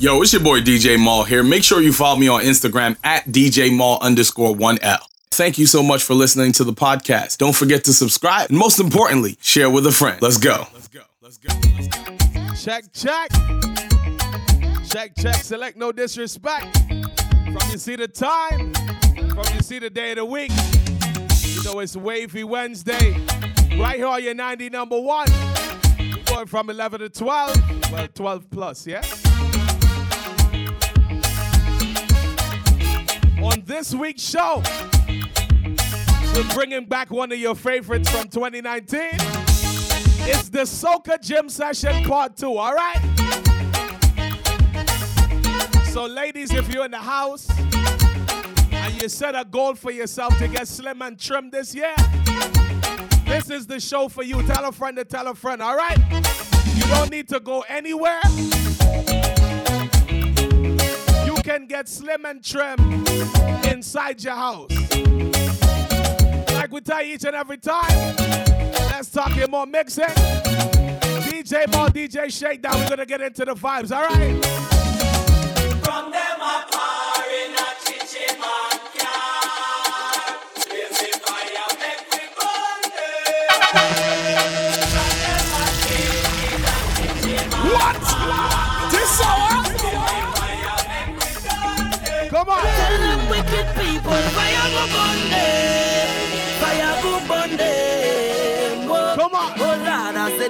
Yo, it's your boy DJ Mal here. Make sure you follow me on Instagram at DJ Mal underscore 1L. Thank you so much for listening to the podcast. Don't forget to subscribe. And most importantly, share with a friend. Let's go. Let's go. Let's go. Let's go. Check, check. Check, check. Select no disrespect. From you see the time, from you see the day of the week. You know it's Wavy Wednesday. Right here on your 90 number one. Going from 11 to 12. Well, 12 plus, yeah? On this week's show, we're bringing back one of your favorites from 2019. It's the Soca Gym Session Part 2, all right? So, ladies, if you're in the house and you set a goal for yourself to get slim and trim this year, this is the show for you. Tell a friend to tell a friend, all right? You don't need to go anywhere. Can get slim and trim inside your house. Like we tell each and every time, let's talk here more mixing. DJ Mal, DJ Shakedown, we're gonna get into the vibes, all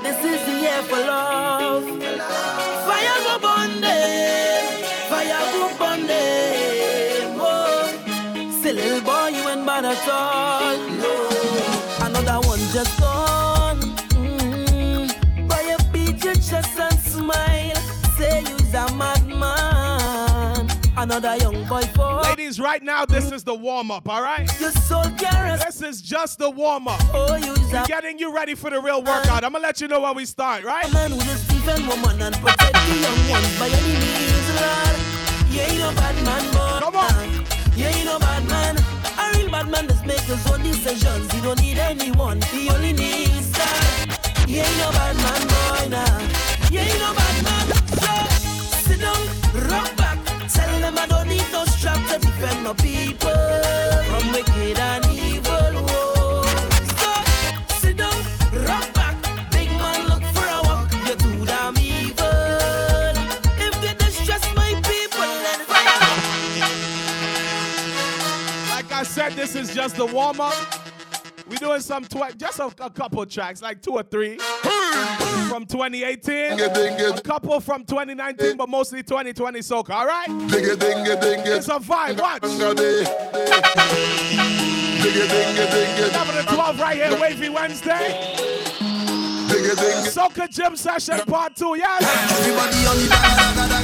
this is the year for love. Fire go burn them. Fire go burn them. Oh, still little boy, you bad at all. No, another one just gone. Mm. Boy, you beat your chest smile. Say you's a madman. Another young boy for Ladies, right now, this is the warm up, all right? your soul carries. This is just the warm up. Oh, you's Getting you ready for the real workout. I'm gonna let you know when we start, right? man with a Stephen woman and protect the young ones by any means, Lord. You ain't no bad man, but Come on. You ain't no bad man. A real bad man just make his own decisions. He don't need anyone. He only needs God. You ain't no bad man, boy, nah. You ain't no bad man. So, sit down, rock back. Strap to defend my people from wicked and evil. Whoa. So, sit down, rock back. Big man, look for a walk. You're too damn evil. If they distress my people, then fire. Like I said, this is just the warm up. we doing some, tw- just a, a couple tracks, like two or three from 2018. A couple from 2019, but mostly 2020 soca, all right? It's a vibe, watch. Number 12 right here, Wavy Wednesday. Soca Gym Session Part 2, yes? Everybody on the daga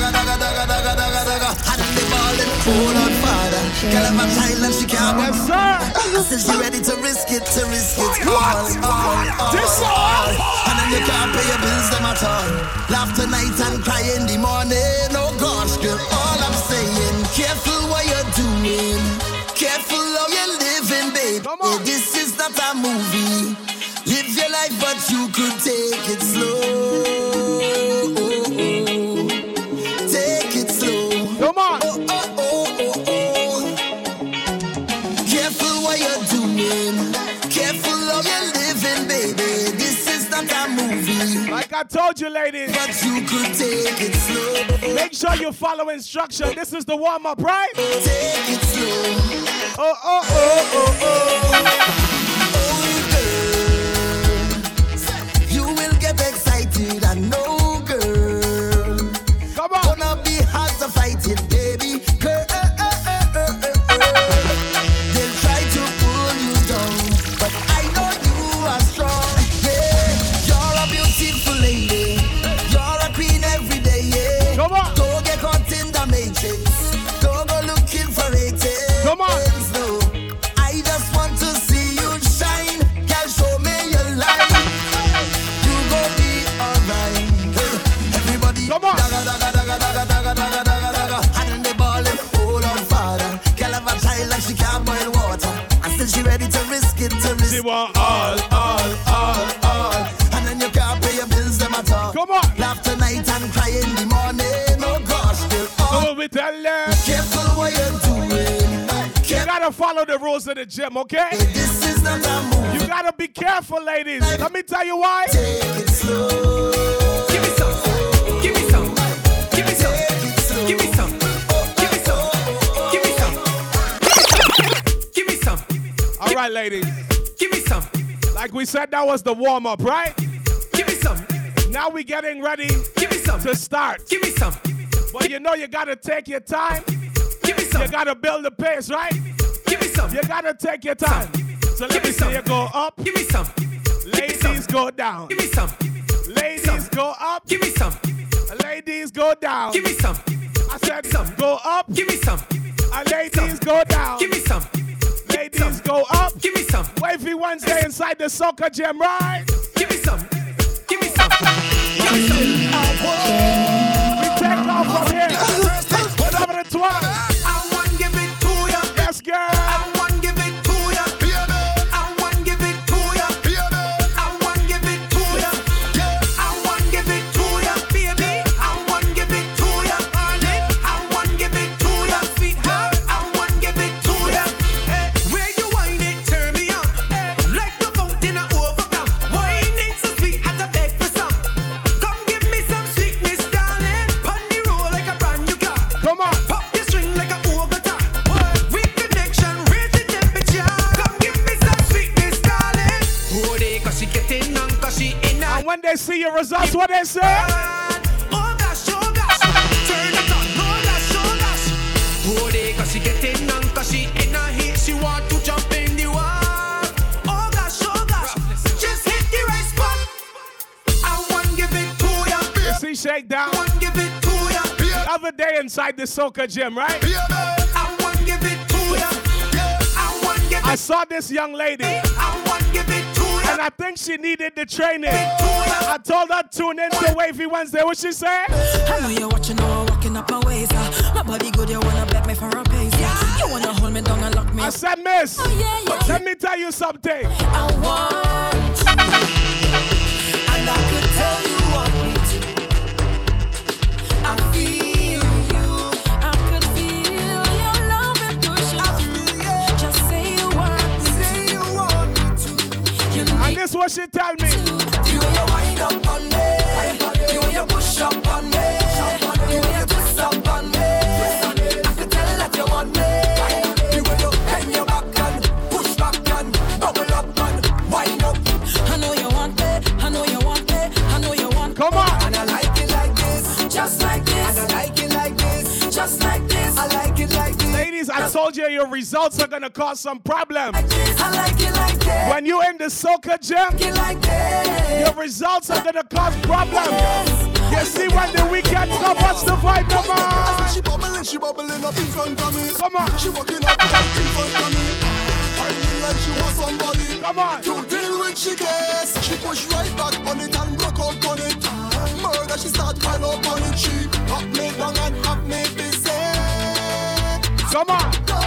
And then they ballin', hold on father Girl I'm a she can't Yes, sir. Said she ready to risk it, to risk it all, all, all This all? And then you can't pay your bills them at all Laugh tonight and cry in the morning Oh gosh girl, all I'm saying Careful what you're doing Careful how you're living babe Come on. Eh, This is not a movie you could take it slow Take it slow Come on. Oh, oh, oh, oh, oh. Careful what you're doing. Careful how you're living, baby. This is not a movie, Like I told you, ladies, but you could take it slow. make sure you follow instruction. This is the warm up, right? Take it slow. Oh, oh, oh, oh, oh. Oh, want all, all, all, all. and then you can't pay your bills them at all. Come on. Laugh tonight and cry in the morning. Oh gosh, girl, left. Careful what you're doing. You Careful, gotta follow the rules of the gym, okay? this is not a move. You gotta be careful, ladies. Let me tell you why. Take it slow. Give me some. Give me some. Give me some. Take it slow. Give me some. Give me some. Give me some. Give me some. All right, ladies. Give me some. Like we said, that was the warm up, right? Give me some. Now we getting ready Give me some. to start. Give me some. But you know you gotta take your time. Give me some. You gotta build the pace, right? Give me some. You gotta take your time. So let Give me see you go up. Give me some. Ladies go down. Give me some. Ladies go up. Give me some. Ladies go down. Give me some. I said some. go up. Give me some. Ladies go down. Give me some. Go up. Give me some. Wavy Wednesday inside the soca gym, right? Give me some. Give me some. Give me some. We take off from here. Whatever the twat. I want give it to ya. Yes, girl. They see your results, what they say? Oh gosh, oh gosh. Turn it on, oh gosh, oh gosh. Oh, they cause she getting on, cause she in a heat. She want to jump in the water. Oh gosh, oh gosh. Just hit the right spot. I give it to ya. You see Shakedown? Give it to ya. The other day inside the soca gym, right? I give it to ya. I give I saw this young lady, and I think she needed the training. I told her tune in to Wavy Wednesday. What she say? I know you're watching, now walking up my ways. Uh. My body good, you wanna bet me for a pace. Yeah. You wanna hold me down and lock me I said, Miss, Oh, yeah, yeah. let me tell you something. I want, what she tell me. Your results are gonna cause some problems. Like like. When you in the soca gym, Like your results are gonna cause problems. You see when the weekend come, what's the vibe, come on? She bubbling, she bubbling up in front of me. Come on. She walking up in front of me. Like she was somebody. Come on. To deal with she guess. She push right back on it and broke out on it. Murder, she start pile up on it. She up me down and up me busy. Come on.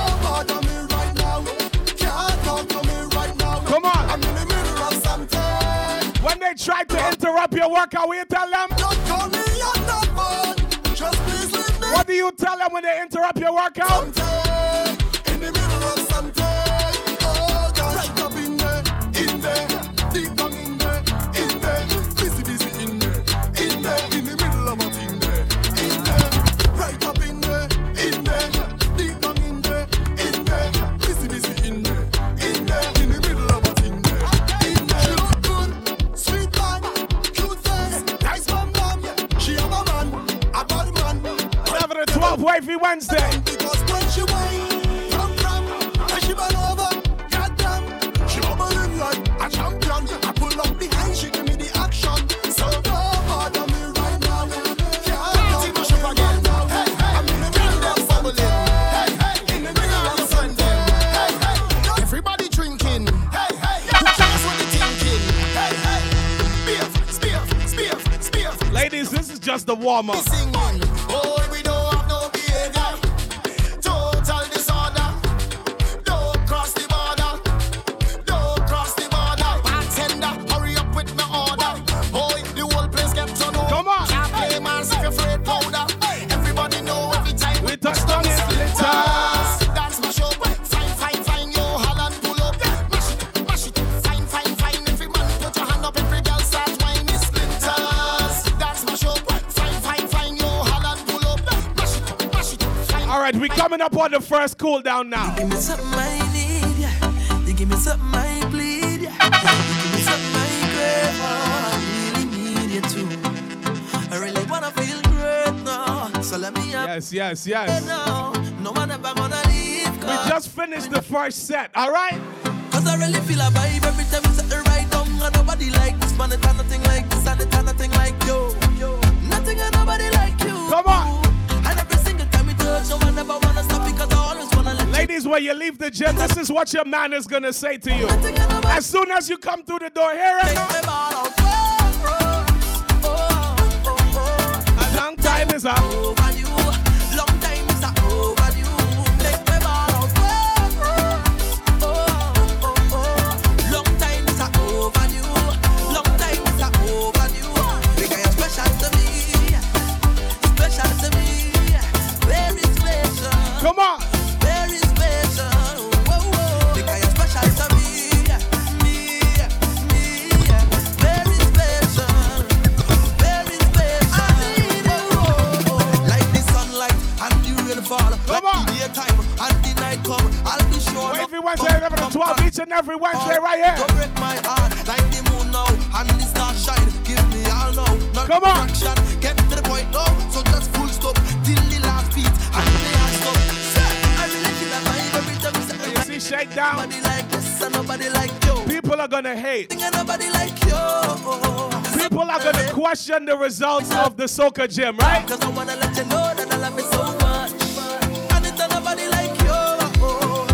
They try to interrupt your workout, what you tell them? Don't call me on the. Just please leave me. What do you tell them when they interrupt your workout? 11 to 12 Wavy Wednesday. Because when she whine, from from, and she bend over, goddamn, she bubbling like a champion. I pull up behind, she give me the action. So don't bother me right now. Can't mash up again. Hey, hey, I'm in the middle of bubbling. Hey, hey, in the middle of something. Hey, hey, everybody drinking. Hey, hey, who cares what they thinking? Hey, hey, spiff, spiff, spiff, spiff. Ladies, this is just the warm up. Up on the first cool down now. Give me something I need, yeah. Give me something I bleed, yeah. Give me something I crave, oh, I really need you too. I really wanna feel great now, so let me have Yes, yes, yes. now. No one ever gonna leave, We just finished the first set, all right? cause I really feel a vibe every time the right down. And nobody like this, man, it ain't nothing like this, and it ain't nothing like you. Nothing and nobody like you. Come on. Ladies, when you leave the gym, this is what your man is gonna say to you. Nothing and nobody As soon as you come through the door, hear it. my ball out. Oh, oh, oh. A long time is up. Come on. Very special. Whoa, whoa. Because you're special to me. Me, me. Very special. Very special. Like the sunlight and the rain fall. Come on. The daytime and the night come. I'll be sure. Every Wednesday, 11 to 12, each and every Wednesday, right here. Don't break my heart like the moon now and the shine. Give me all now. Come on. Get to the point now. So say shake down. Nobody like this like. People are gonna hate. Like. People are gonna question the results of the soca gym, right? Cause I wanna let you know that I love you so much. And it's nobody like you.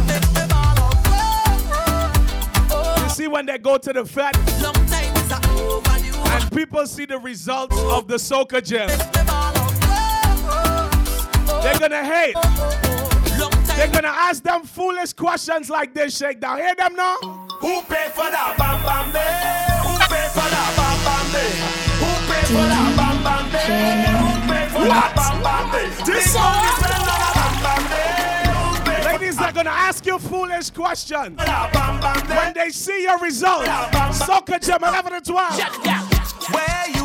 Take me ball out. You see, when they go to the fed Long time is a overdue. and people see the results of the soca gym, Take me ball out. they're gonna hate. They're gonna ask them foolish questions like this, shake down. Hear them now? Who paid for that bam bam day? Who paid for that bam bam day? Who paid for that bam bam day? Who paid for that bam bam day? This song is spend on a bam bam day. Who paid for Ladies are gonna ask you foolish questions. that bam bam day? When they see your results, Soca Gym 11 to 12. Where you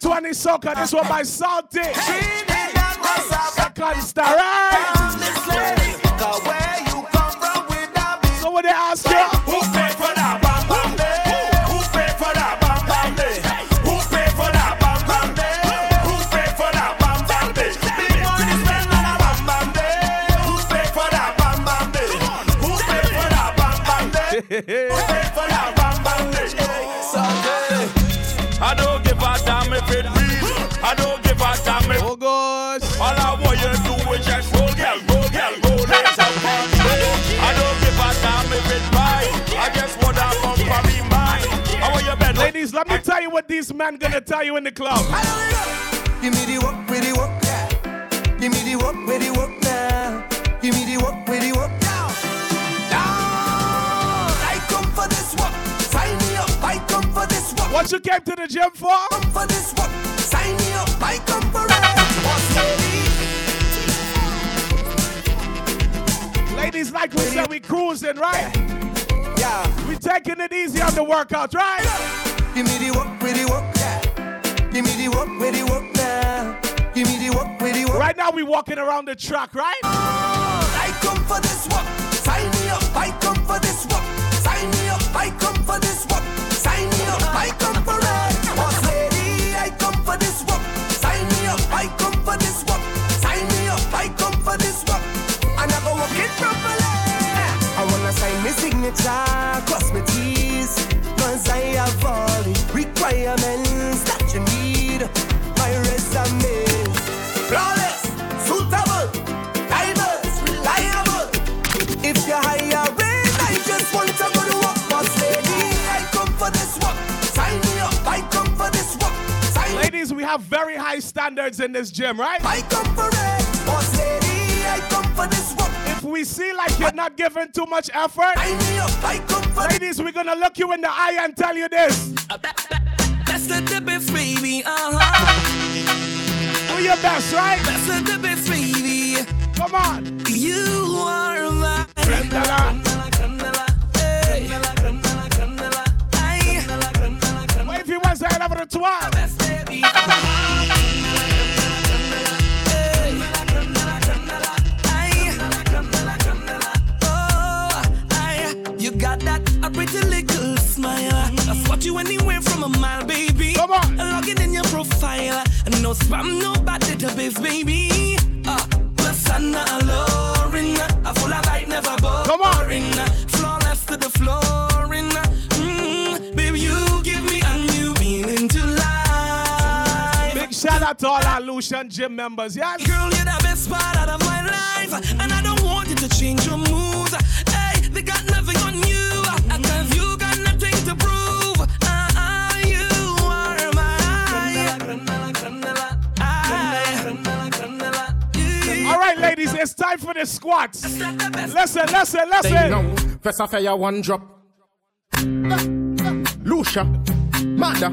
2020 soca. this one by Salty. Second star, right? Let me tell you what these men gonna tell you in the club. Give me the work, with the work, yeah. Give me the work, with the work now. Give me the work, with the work now. Down. I come for this. Sign me up. I come for this. What you came to the gym for? Come for this. Sign me up. I come for it. Ladies, like we said, we cruising, right? Yeah. We taking it easy on the workout, right? Give me the work, with the work. Give me the work, with the work now. Give me the work, with the work. Right now we walking around the track, right? I come for this work. Sign me up. I come for this work. Sign me up. I come for this work. Sign me up. I come for it. Boss lady, I come for this work. Sign me up. I come for this work. Sign me up. I come for this. And I go work it properly. I wanna sign my signature, cross my requirements that you need. My resume. Flawless, suitable, diverse, reliable. If you're hiring, I just want to go to work. Boss lady, I come for this work. Sign me up, I come for this work. Sign Ladies, we have very high standards in this gym, right? I come for it. Boss lady, I come for this work. If we see like you're not giving too much effort, Sign me up, I come for ladies, we're gonna look you in the eye and tell you this. Uh, To be free, uh-huh. Do your best, right? To be free. Come on. You are my Candela. Hey. Aye. Wavy Wednesday, 11 to 12. baby. Aye. Oh. You got that a pretty little smile. I spot you anywhere from a mile, baby. Come on. Log it in your profile. No spam, no bad database, baby. Uh, Lasana alluring. A full of light, never boring. Come on. Flawless to the flooring. Mm, baby, you give me a new meaning to life. Big shout out to all our Lucian gym members, yes? Girl, you're the best part out of my life. And I don't want you to change your moves. Hey, they got nothing on you. Cause you got nothing to prove. Ladies, it's time for the squats. Listen, listen, They listen. know, first of all, one drop. Lucia, Mada,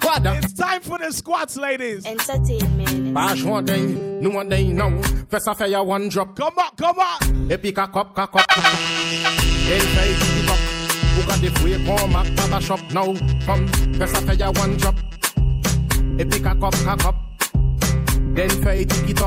Quada. It's time for the squats, ladies. Entertainment. Bash one day, no one day now. First of all, one drop. Come on, come on. Epic a cup, cup, cup. Then try to keep up. Who got the free come back to the shop now? From first of all, one drop. Epic a cup, cup, cup. Then try to keep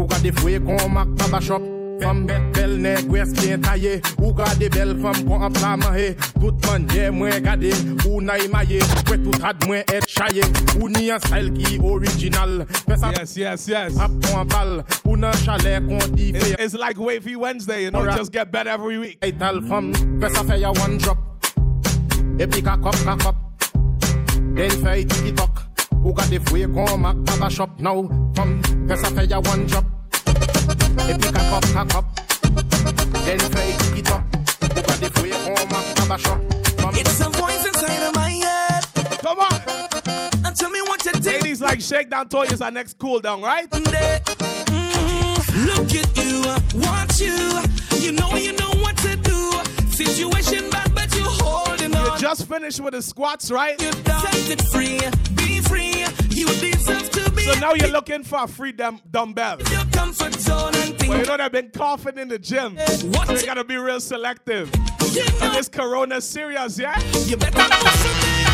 up. Who got the free come back to the shop? From bel nèg west bien taillé Ou gade bel femme kon ap la mahe Tout manye mwen gade Ou na imaye Kwe tout had mwen et chaye Ou ni an style ki original Pesa Yes, yes, yes. ap kon bal Ou nan chalet kon di fe it's like Wavy Wednesday, you know, Alright. just get better every week. Ital fam Fes a fe ya one drop Epi ka kop ka kop Den fe tiki tok Ou gade fwe kon mak pa da shop now Fam Fes a ya one drop Epi ka kop ka kop Den fe tiki tok Ou gade fwe kon mak pa da shop Fam It's a voice inside of my head. Come on. And tell me what you think. Ladies like Shakedown Toy is our next cool down, right? Mm, Look at you, watch you. You know you know what to do. Situation bad, but you're holding on. You just finished with the squats, right? You it free, So now you're looking for a free dumb- dumbbell. your comfort zone and think. Well, you know they've been coughing in the gym. What? So you gotta be real selective. you And this corona serious, yeah? You better know something.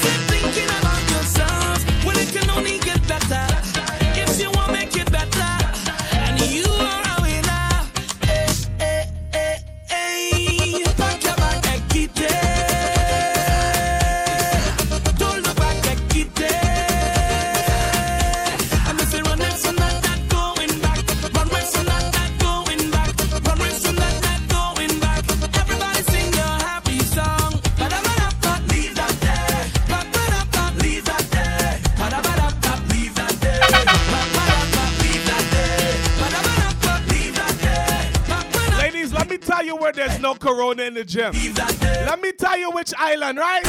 Stop thinking about yourself. Well, it can only get better no corona in the gym. leave that there. Let me tell you which island, right?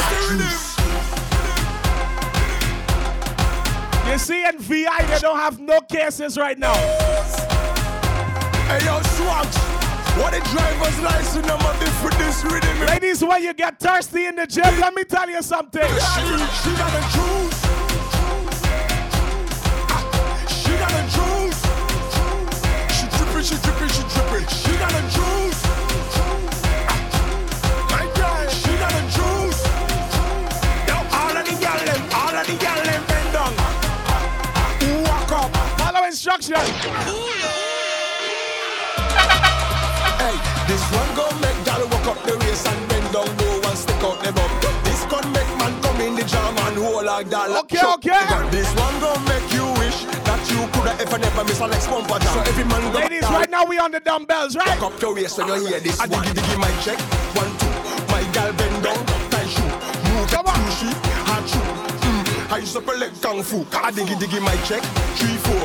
You see, in VI, they don't have no cases right now. Hey yo, Swag, what the driver's license number be for this rhythm? Ladies, when you get thirsty in the gym, let me tell you something. She, she got the juice. She got the juice. She dripping, she dripping, she dripping. She got the juice. Hey, this one go make walk up the race and bend down low and stick out the bum. This gun make man come in the jam and hold like that. Okay, okay. This one go make you wish that you coulda ever never miss a next bumper jam. So every man go Ladies, right now we on the dumbbells, right? Back up your waist when you hear this. I diggy diggy my check. One two, my gal bend down, tie shoe, move Come on. sheep, hard shoe. Mm, I used to play kung fu. I diggy diggy my check. Three four,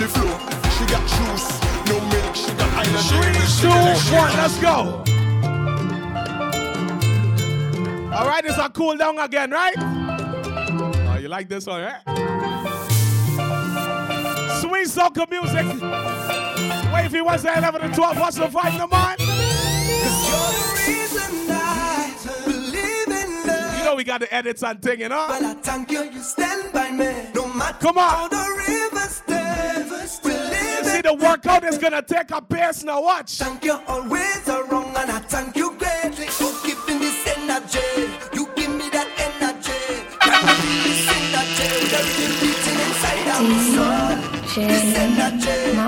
the floor. She got shoes, no milk. She got island. Three, two, one, let's go. All right, it's a cool down again, right? Oh, you like this one, right? Sweet soca music. Wait, Wavy Wednesday, 11 to 12. What's the vibe, no man? You're the reason I believe in love. You know we got the edits and thing, you know? But I thank you, you stand by me. No matter Come on. See, the workout is gonna take a pace now. Watch. Thank you always wrong, and I thank you greatly for giving this energy. You give me that energy. This energy? Beating inside of. This energy.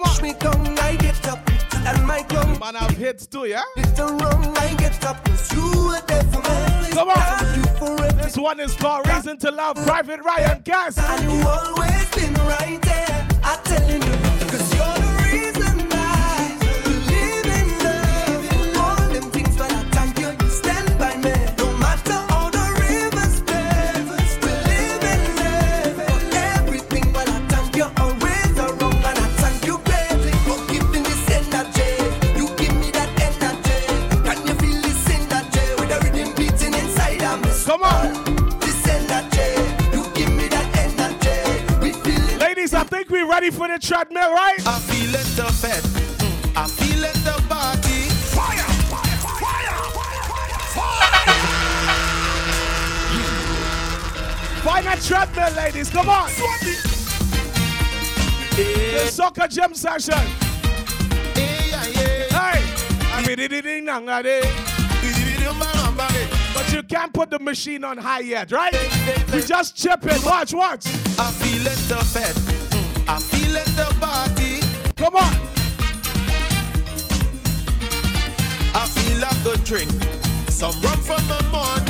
Wrong, I get up. And my tongue Man have hits too, yeah? little wrong, I get up. 'Cause you were there for me. Come on. Thank you for everything. This one is called Reason to Love, Private Ryan Gas. And you always been right there. I telling you, for the treadmill, right? I feel it the fed. Mm. I feel it the party. Fire, fire, fire, Find a treadmill, ladies. Come on. The soca gym session. Hey, I mean, it ain't nang a day. Eh? But you can't put the machine on high yet, right? We just chip it. Watch, watch. I feel it the fed. It the party. Come on. I feel like a drink. Some rum from the morning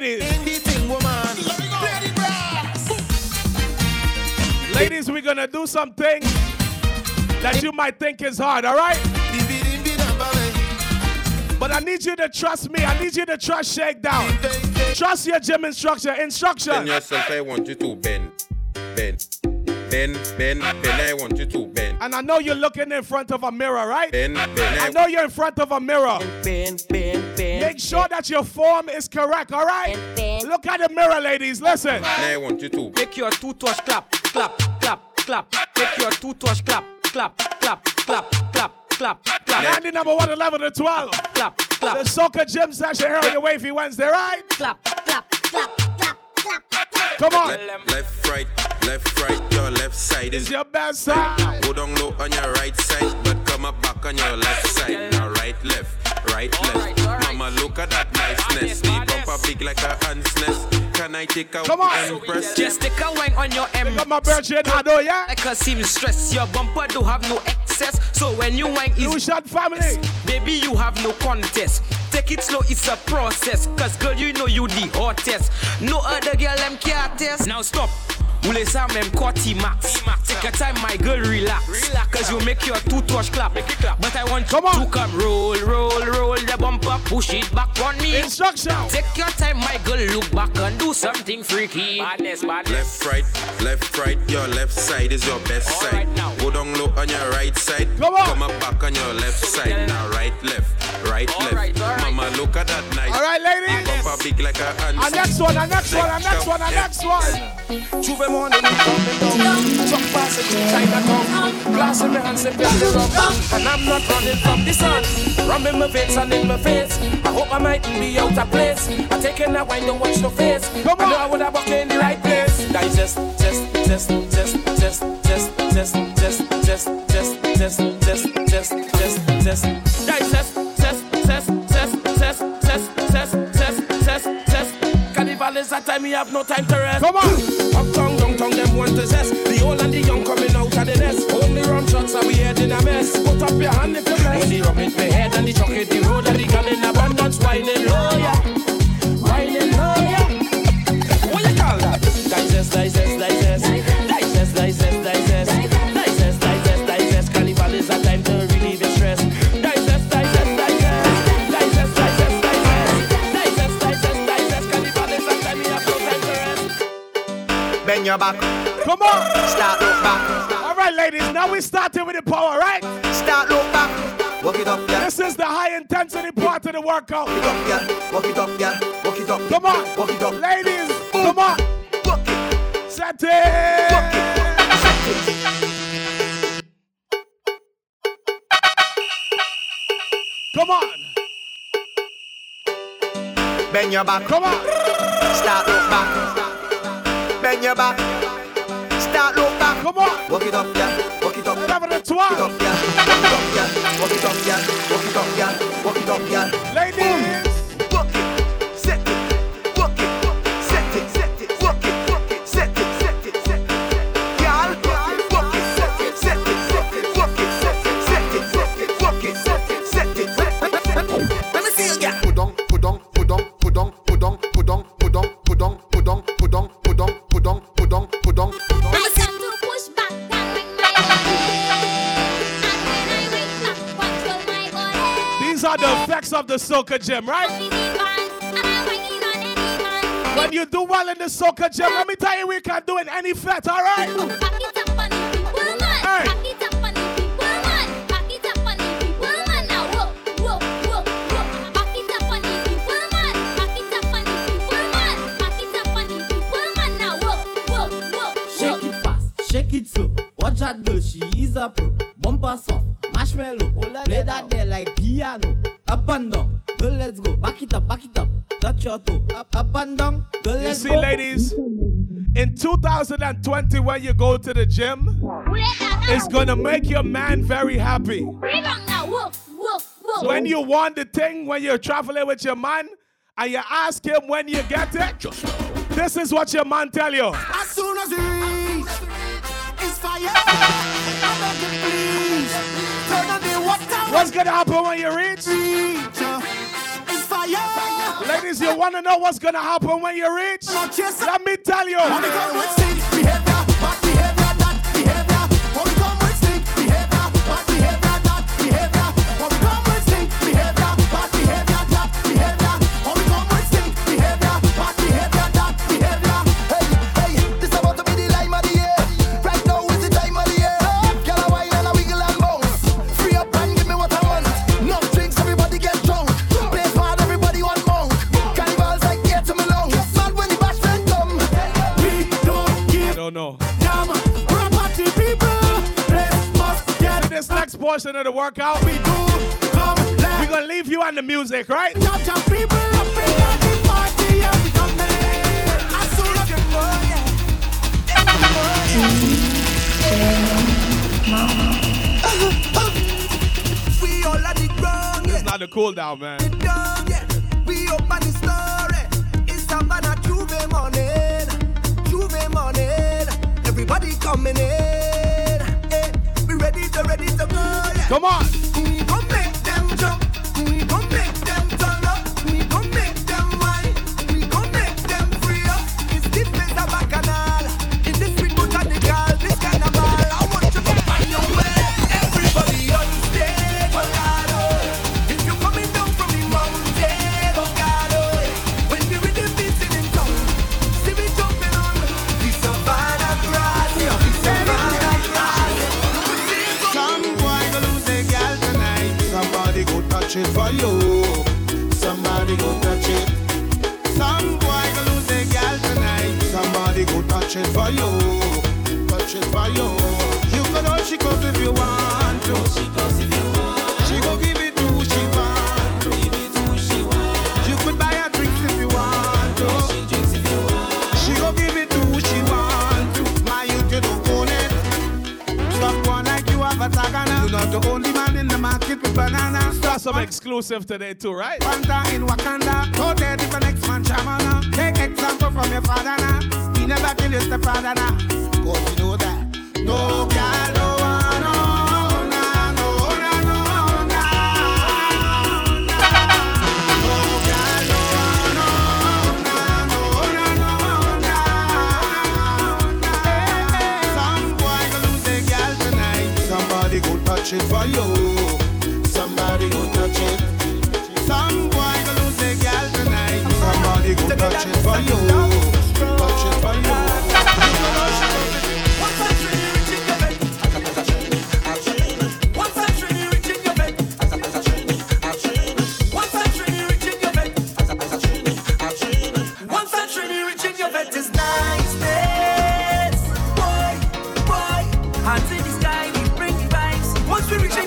man. Now, ladies, Sing the thing, woman. Play the ladies, we're gonna do something that you might think is hard, all right? But I need you to trust me. I need you to trust Shakedown. Trust your gym instructor. Instruction. Bend yourself, I want you to bend. Bend. Bend, bend, bend, I want you to bend. And I know you're looking in front of a mirror, right? Bend, bend, I I know you're in front of a mirror. Bend, bend, bend. Make sure that your form is correct, all right? Look at the mirror, ladies. Listen. I want you to Make your two touch clap, clap, clap, clap. Make your two touch clap, clap, clap, clap, clap, clap, clap, Andy number one, 11 to 12. clap, The soca gym session here on your Wavy Wednesday, right? clap, clap, clap, clap, clap. Come on. left, left, right, left, right. Your left side is your best side. go down low on your right side, but come up back on your left side. Now right, left, right, left. Mama, look at that niceness. The bumper big like a ant's nest. Can I take out Come on. Empress? Just take a wine on your M. Got my virgin Ado, yeah? Like a seamstress, your bumper do have no excess. So when you wine New is shot family. baby, you have no contest. Take it slow, it's a process. Cause girl, you know you the hottest. No other girl them can't test. Now stop. Ule sa même Corty Max. Take your time, my girl, relax. Cause you make your two touch clap. But I want Come you on. to come roll, roll, roll the bumper, push it back on me. Instruction. Take your time, my girl, look back and do something freaky. Badness, badness. Left, right, left, right. Your left side is your best All side. right now. Go down low on your right side. Come on. Come up back on your left side. Now right, left, like a ant. Our next one, our next one, our next one, our next one. Juve morning, coming down. Truck passing through Chinatown. Glass in my hands, and pick the rum. And I'm not running from the sun. Rum in my veins and in my face. I hope I mightn't be out of place. I'm taking that wine, don't watch no face. Come on. I know. I would have walked in the right place. Digest, just, just, just, just, just, just, just, just, just, just, just, just, just, just. Digest, just, just, time we have no time to rest. Come on. Uptown, downtown, them want to zest. The old and the young coming out of the nest. Only rum shots and we head in a mess. Put up your hand if you're blessed. When the rum hit my head and the truck hit the road and the gun in abundance, whining low, yeah. Whining low, yeah. What you call that? Digest, digest, digest. Digest, your back, Come on. start look back, All right, ladies. Now we starting with the power, right? start look back. Walk it up, yeah. This is the high intensity part of the workout. Walk it up, yeah. Walk it up, yeah. Walk it up. Come on. Walk it up. Ladies, come on. Walk it. Set it. Come on. Bend your back. Come on. Start look back. Bend your back. Start look back. Come on. Walk it up, yeah. Walk it up. Never the Walk it twat. up, yeah. Walk it up, yeah. Walk it up, yeah. the soca gym, right? When you do well in the soca gym, let me tell you, we can do it any flat, all right? Hey. Shake it so, watch out girl, she is a pro Up and down, girl, let's go. Back it up, back it up. Touch your toe. Up, up and down, girl, You let's see, go. ladies, in 2020, when you go to the gym, it's gonna make your man very happy. When you want the thing, when you're traveling with your man, and you ask him when you get it, this is what your man tell you. As soon as reach, it's fire. I beg you please, turn on the. What's gonna happen when you reach? Reach, it's fire. Ladies, you wanna know what's gonna happen when you reach? Let me tell you. Portion of the workout, We do come we're gonna leave you on the music, right? Jump, jump, people up in the party and we come in. As soon as you We all at the yeah. It's not the cool down, man. We open the story. It's Savannah Juve morning. Juve morning. Everybody coming in. Come on. Some exclusive today too, right? Panta in Wakanda. Go there if the next man shamana. Take example from your father now. He never kill his stepfather now. Cause you know that. No girl, no one, no, nah, no, nah, no,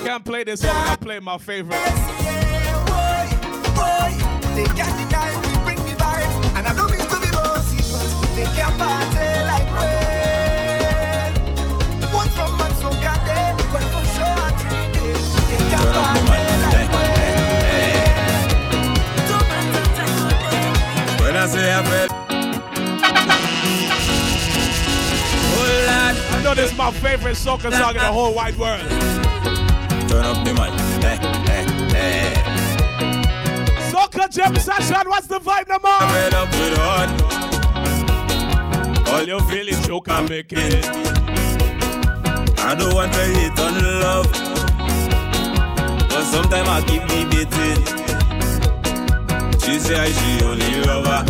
I can't play this. I play my favorite. Yeah, boy, boy. Know this is my favorite soca song in the whole wide world. Turn up the mic. Eh, eh, eh. Soca jam session, what's the vibe no more? Up with. All you feel is joke and make it. I don't want to hate on love. But sometimes I keep debating. She say she only lover,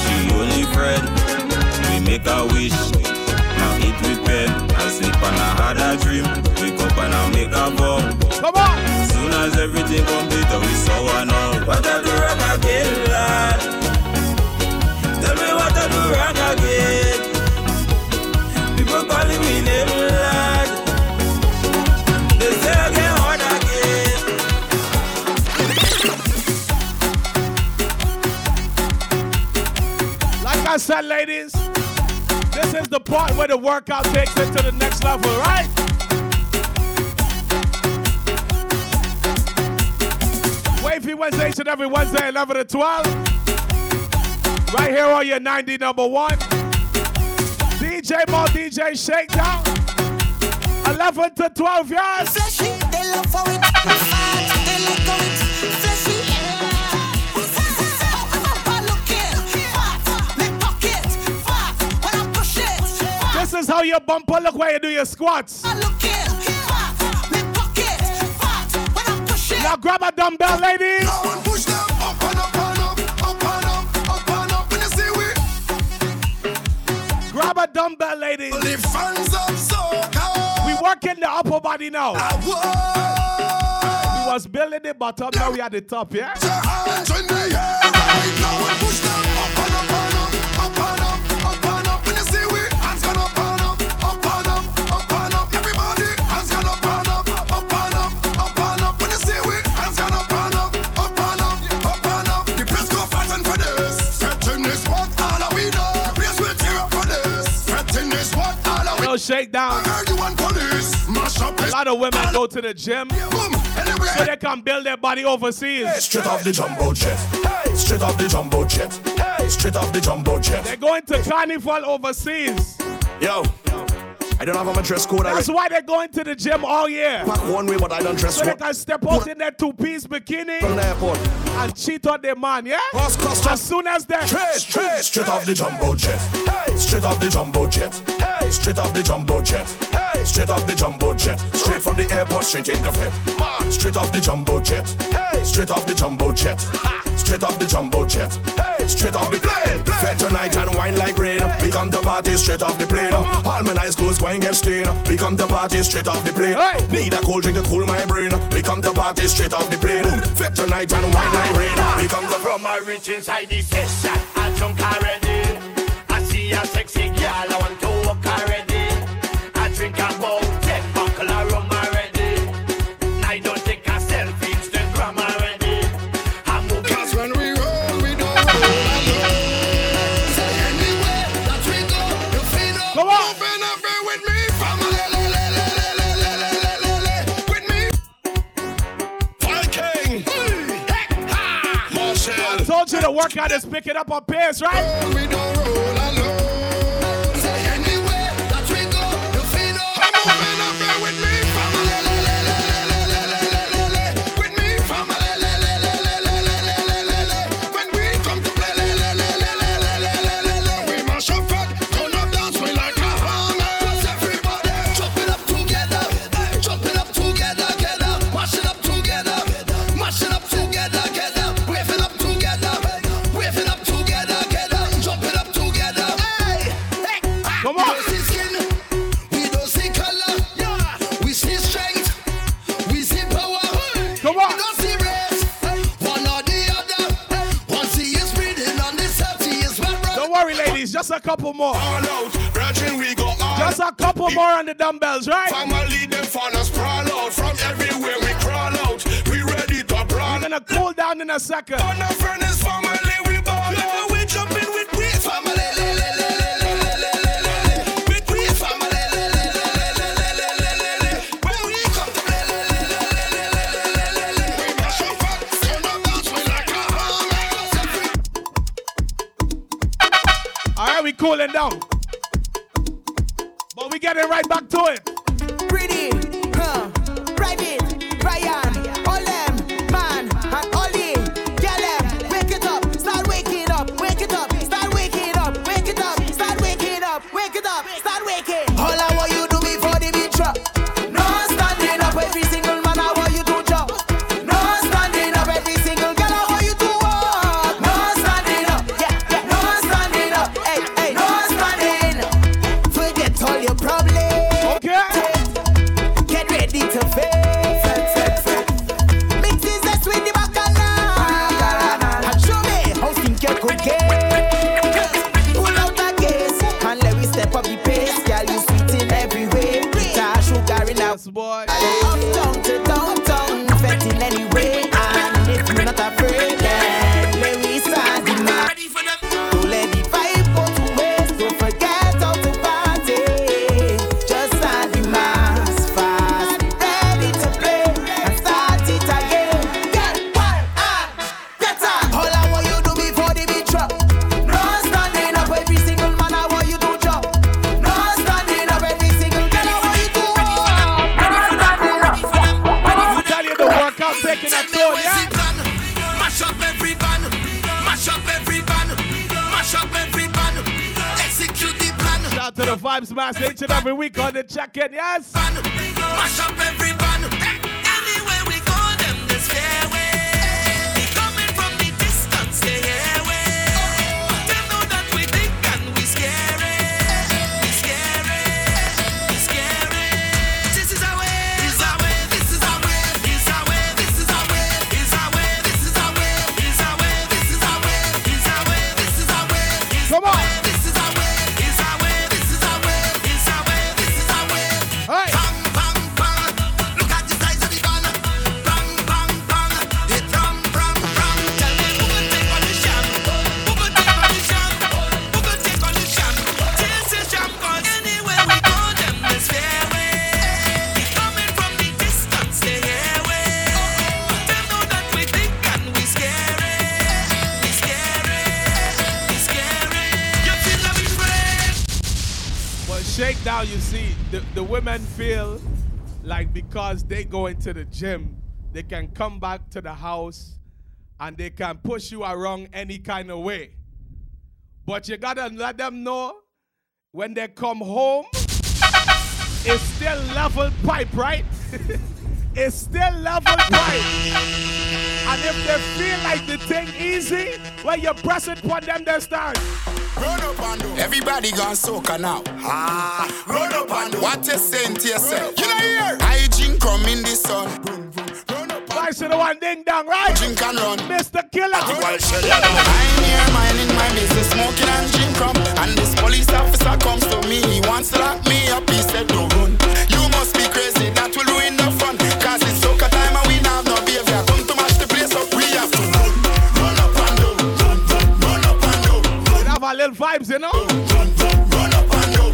she only friend. We make a wish, now eat with I sleep and I had a dream. Wake up and I make a vow. Come on. Soon as everything complete, we saw one out. What I do wrong again, lad? Tell me what I do wrong again. People calling me name, lad. They say I get hard again. Like I said, ladies, this is the part where the workout takes it to the next level, right? Wavy Wednesday and every Wednesday, 11 to 12. Right here on your 90 number one. DJ Mal, DJ Shakedown. 11 to 12, yes. this is how your bumper look while you do your squats. Now grab a dumbbell, ladies. Grab a dumbbell, ladies. We work in the upper body now. We was building the bottom, now we at the top, yeah? Shakedown. heard you want police. Mash up A lot of women go to the gym so they can build their body overseas. Straight off the jumbo jet. Hey, straight off the jumbo jet. Hey, straight off the jumbo jet. They're going to carnival overseas. Yo, I don't have my dress code. That's why they're going to the gym all year. back one way, but I don't dress So they can step out in their two-piece bikini From the airport. and cheat on their man, yeah? Cross. As soon as they're Straight, straight, straight off the jumbo jet. Hey, straight off the jumbo jet. Hey, straight off the jumbo jet. Hey, straight off the jumbo jet. Straight from the airport, straight in the fit. Man, straight off the jumbo jet. Hey, straight off the jumbo jet. Straight off the jumbo jet. Hey, straight off the plane. Fed tonight and wine like rain. We come to party straight off the plane. All my nice clothes going get stained. We come to party straight off the plane. Hey. Need a cold drink to cool my brain. We come to party straight off the plane. Fed tonight and wine like rain. Ah. We come to From my reach inside the session, I drunk already. I see a sexy told you the workout is picking up on pace, right? couple more. Out, virgin, Just a couple more on the dumbbells, right? Family, them out. From everywhere we crawl out. We ready to brawl. We're gonna cool down in a second. down. check in. Yeah. the, the women feel like because they go into the gym, they can come back to the house and they can push you around any kind of way. But you gotta let them know when they come home, it's still level pipe, right? it's still level pipe. And if they feel like the thing easy, where you press it for them, they stand. Run up and do. Everybody gone soca now. Ah, run up and do. What you saying to yourself? You know here. Hygiene come in the sun. Boom. I see the one ding dong, right? Drink and run. Mr. Killer. I'm here minding my business, smoking and drink rum. And this police officer comes to me, he wants to lock me up. He said, Don't run. You LL vibes, you know? Run up and down.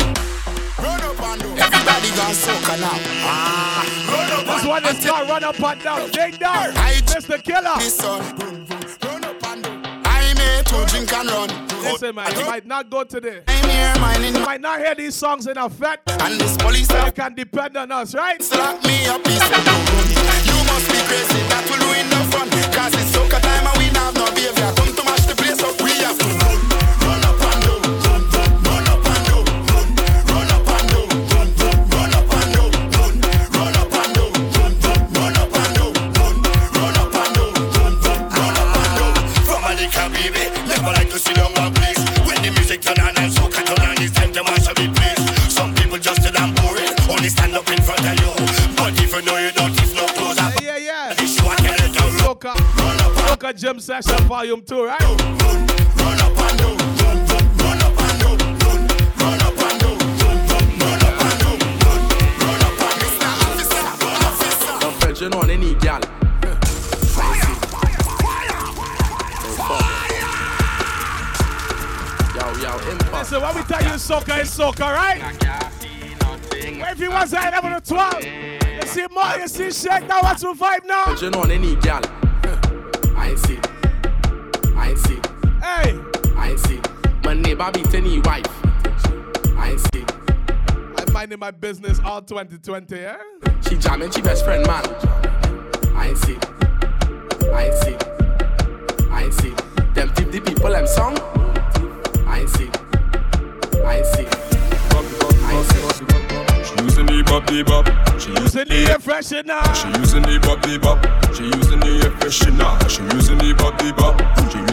Run up and down. Everybody gone soca now. Ah. Run up this one is called Run Up and Down. Ding dong. Mr. Killer. This Run up and down. I'm here to drink and run. Listen, man, you might not go today. I'm here, You might not hear these songs in effect. And this police you can depend on us, right? Slap me up, You must be crazy. That will ruin the fun. Cause it's Jam Session Volume 2, right? Run, up and down. On any gal. Fire, fire, fire, fire. Yo, yo. Listen, when we tell you soca is soca, right? Where if you was to 11 or 12, you see more, you see shake, now what's the vibe now? Virgin on any gal. Minding my business all 2020, eh? She jamming, she best friend, man. I ain't see. I ain't see. I ain't see. Them 50 people, them song. I ain't see. I ain't see. I ain't see. She using the bop the bop. She using the air freshener. She using the bop the bop. She using the air freshener. She using the bop the bop. She using the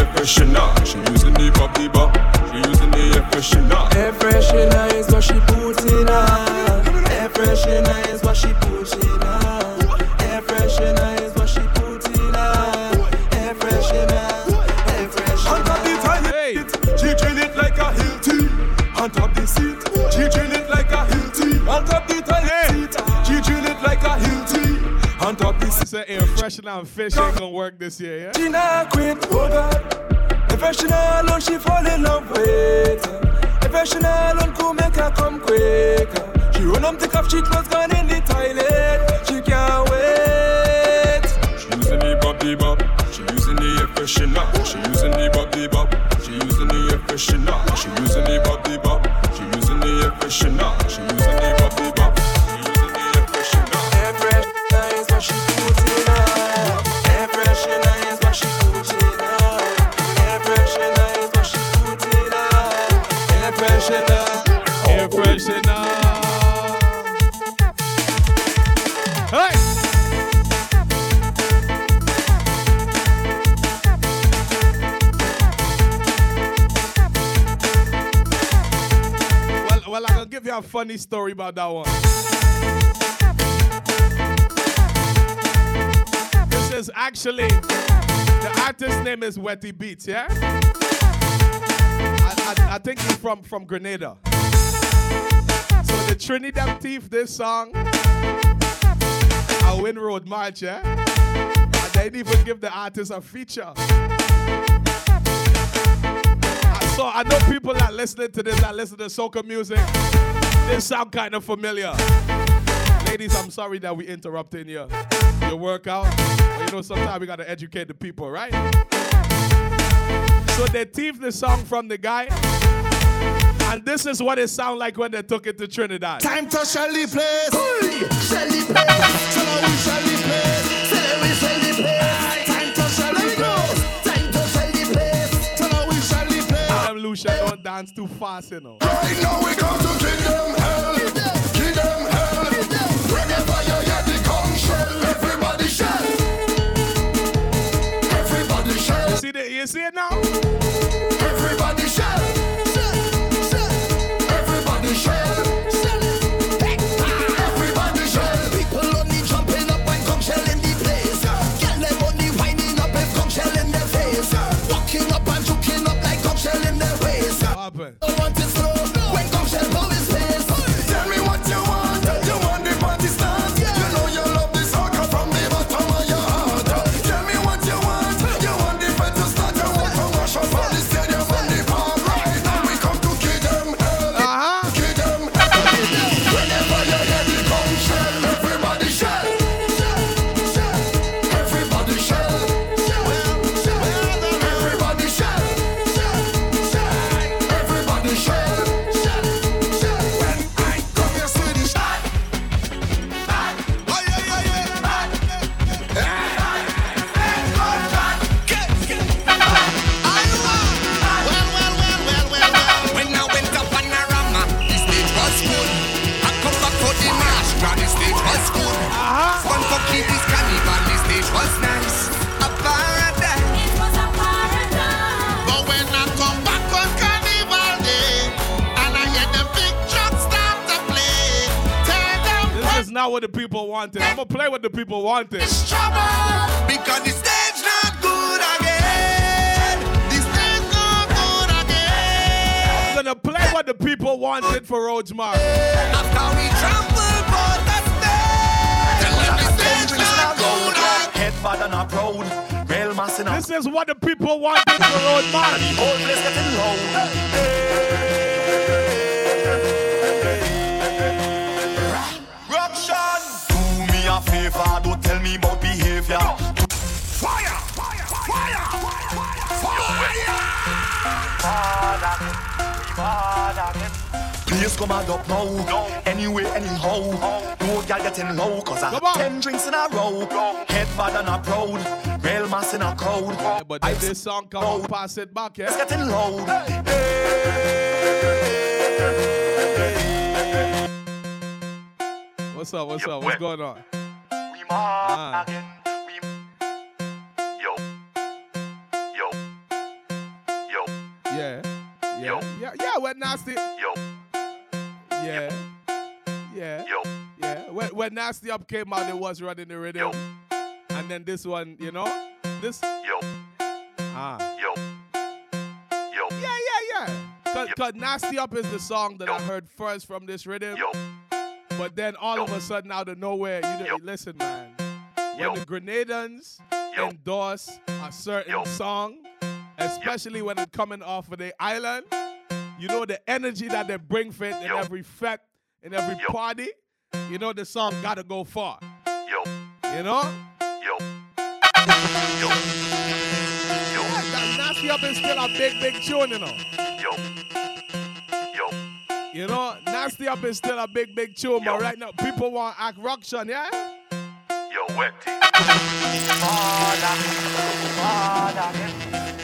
air freshener. She using the the bop. She using the air freshener. Air freshener is what she puts in her. Air freshener is what she puts in her. Say air fish ain't gonna work this year, yeah? She not quit, oh God. The freshener alone she fall in love with. The freshener alone could make her come quicker. She run up, take off, she clothes gone in the toilet. She can't wait. She using the bop bop. She using the air freshener. She using the bop bop. She using the air freshener. Funny story about that one. This is actually the artist's name is Wetty Beats, yeah? I, I, I think he's from from Grenada. So the Trinidad Thief, this song, a Win Road March, yeah? And they didn't even give the artist a feature. So I know people that listening to this, that listen to soca music, this sound kind of familiar. Ladies, I'm sorry that we interrupting your, your workout. But you know, sometimes we gotta educate the people, right? So they thieved the song from the guy. And this is what it sound like when they took it to Trinidad. Time to Shelly place. Shelly place. Tell her we Shelly place. Tell her we Shelly place. Lucia don't dance too fast, you know. Right now we come to them hell. Them hell. Whenever you hear the gong shell, everybody shell. Everybody shell. You see, the, you see it now? Fun for kiddies carnival, the stage was nice. A paradise. But when I come back on carnival day, and I hear the big trucks start to play, tell them This is not what the people wanted. I'm gonna play what the people wanted. trouble, because the stage not good again. The stage not good again. I'm gonna play what the people wanted for Road March. After we trample stage, tell them not. Head and a proud. Mass in a This is what the people want in the road, man. the whole place getting loud. Ruction! Do me a favor, don't tell me about behavior. Fire! Fire! Fire! Fire! Please come and up now. Anyway, anyhow. No girl getting low, cause I have ten drinks in a row. Head bad and a proud. Real mass in a crowd. But if this song come on, pass it back, yeah? It's getting loud. What's up? What's up? What's going on? We Ah. Yo. Yo. Yo. Yeah. Yeah. Yeah. Yeah. When nasty. Yo. Yeah. Yeah. Yo. Yeah. When, when nasty up came out, it was running the rhythm. And then this one, you know, this. Yo. Ah. Yo. Yo. Yeah. Yeah. Yeah. Cause, Cause nasty up is the song that I heard first from this rhythm. Yo. But then all of a sudden, out of nowhere, you know, listen, man. When the Grenadans endorse a certain song, especially when it's coming off of the island, you know the energy that they bring for it in every fete, in every party. You know the song gotta go far. Yo. You know? Yo. Yeah, that Nasty Up is still a big, big tune, you know. Yo. Yo. You know, Nasty Up is still a big, big tune, but right now people want act ruction, yeah? Yo, wet.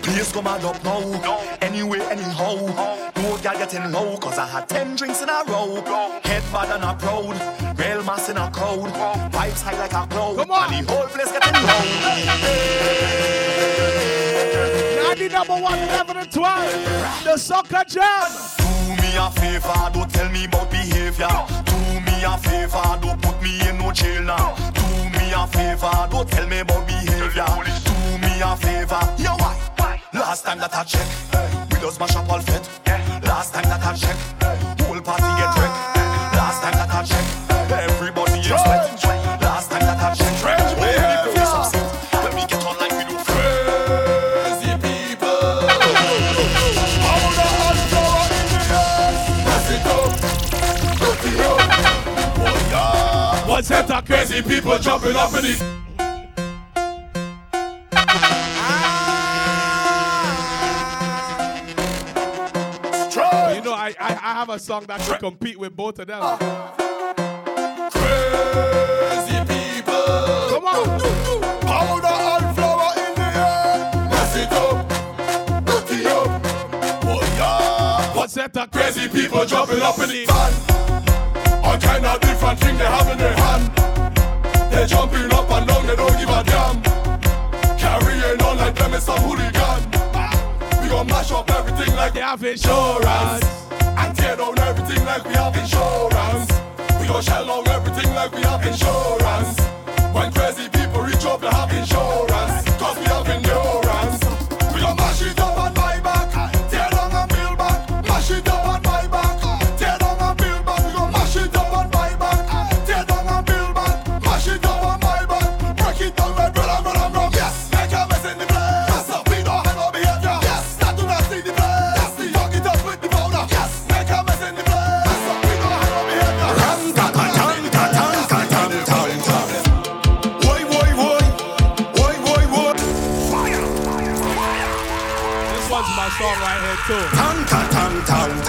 Please come and up now. Anyway, anyhow. No girl getting low, cause I had ten drinks in a row. Head bad and a proud. Real mass in a crowd. Vibes high like a cloud. Come on. And the whole place getting. Now the number one, 11 and 12. The soca jam. Do me a favor, don't tell me about behavior. Do me a favor, don't put me in no jail now. Do me a favor, don't tell me about behavior. Do me a favor, yo why? Last time that I check, we just mash up all fit. Last time that I check, whole party get wrecked. Last time that I check, everybody is sweat. Last time that I check, everybody face upset. When we get online, we do crazy people. What's that? Crazy people jumping up in it. You know, I, I I have a song that could compete with both of them. Ah. Crazy people. Come on. Powder and flour in the air. Mess it up. Dirty up. Oh yeah. What's that? Crazy people jumping up in the van. All kind of different thing they have in their hand. They jumping up and down, they don't give a damn. Carrying on like them is some hooligan. We gon' mash up everything like they have insurance. And tear down everything like we have insurance. We gon' shell out everything like we have insurance. When crazy people reach up, they have insurance. Song right here too. Tam, ta, tam, tam. Hey.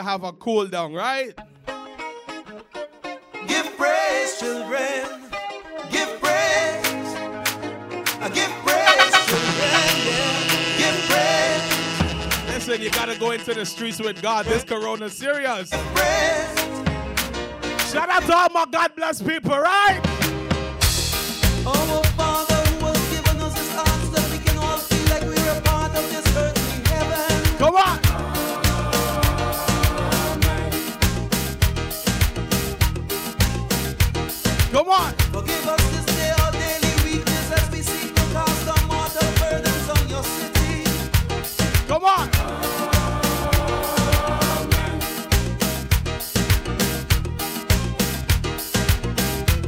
To have a cool down, right? Give praise, children. Give praise. Uh, Give praise, children. Yeah. Give praise. Listen, you gotta go into the streets with God. This corona serious. Shout out to all my God bless people, right? Come on. Forgive us this day our daily weakness as we seek to cast our mortal burdens on your city. Come on.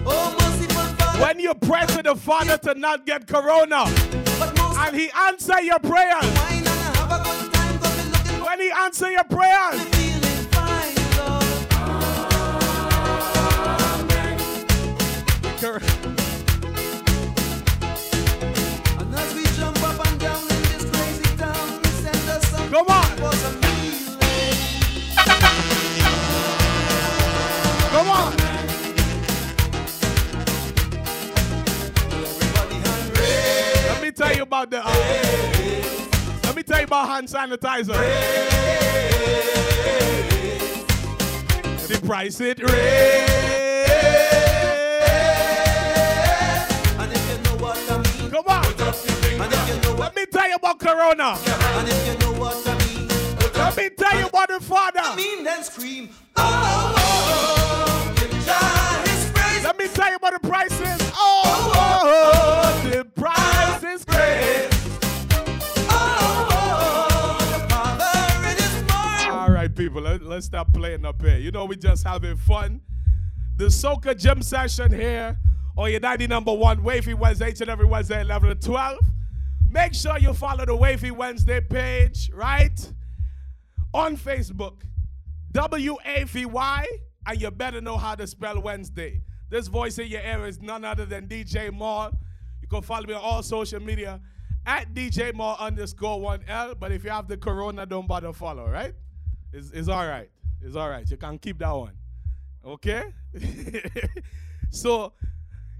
Oh. When you pray to the Father to not get corona, and He answer your prayers. When He answer your prayers. Some Come on. for some healing. Come on. Let me tell you about the. Uh, let me tell you about hand sanitizer. The price it raise. Let me tell you about Corona. and if you know what I mean, Let me tell you about the Father. I mean, then scream. Oh, oh, oh, give Jah His praise. Let me tell you about the prices. Oh, oh, oh, oh the price is great. Oh, oh, All right, people, let, let's stop playing up here. You know, we just having fun. The Soca Gym session here on your 90 number one, Wavy Wednesday, each and every Wednesday, 11 to 12. Make sure you follow the Wavy Wednesday page, right? On Facebook, W A V Y, and you better know how to spell Wednesday. This voice in your ear is none other than DJ Mal. You can follow me on all social media at DJ Maul underscore 1L. But if you have the corona, don't bother follow, right? It's, it's all right. It's all right. You can keep that one. Okay? so,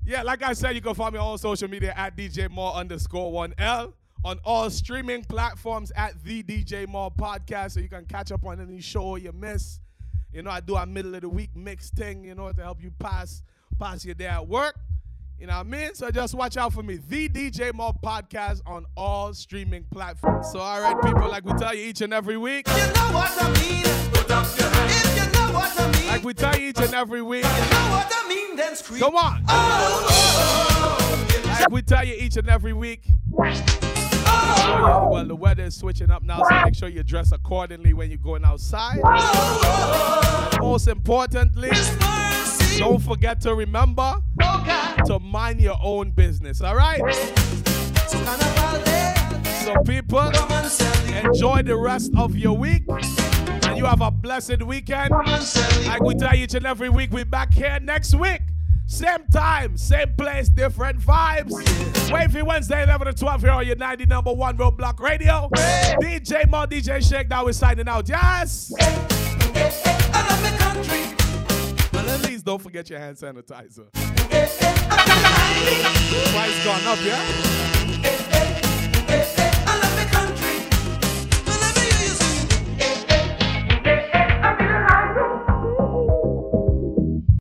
yeah, like I said, you can follow me on all social media at DJ Mal underscore 1L. On all streaming platforms at the DJ Mal Podcast, so you can catch up on any show you miss. You know, I do a middle of the week mix thing, you know, to help you pass pass your day at work. You know what I mean? So just watch out for me. The DJ Mal Podcast on all streaming platforms. So, all right, people, like we tell you each and every week. You know what I mean? Put up your hand. If you know what I mean, Like we tell you each and every week. you know what I mean, then scream. Come on. Oh, oh, oh, Like we tell you each and every week. Well, the weather is switching up now, so make sure you dress accordingly when you're going outside. Oh, oh, oh. Most importantly, don't forget to remember to mind your own business, all right? So, people, enjoy the rest of your week. You have a blessed weekend. Like we tell you each and every week, we're back here next week. Same time, same place, different vibes. Wavy Wednesday, 11 to 12 here on your 90 number one Roadblock Radio. DJ Mal, DJ Shake, now we're signing out. Yes! Please don't forget your hand sanitizer. Price gone up, yeah?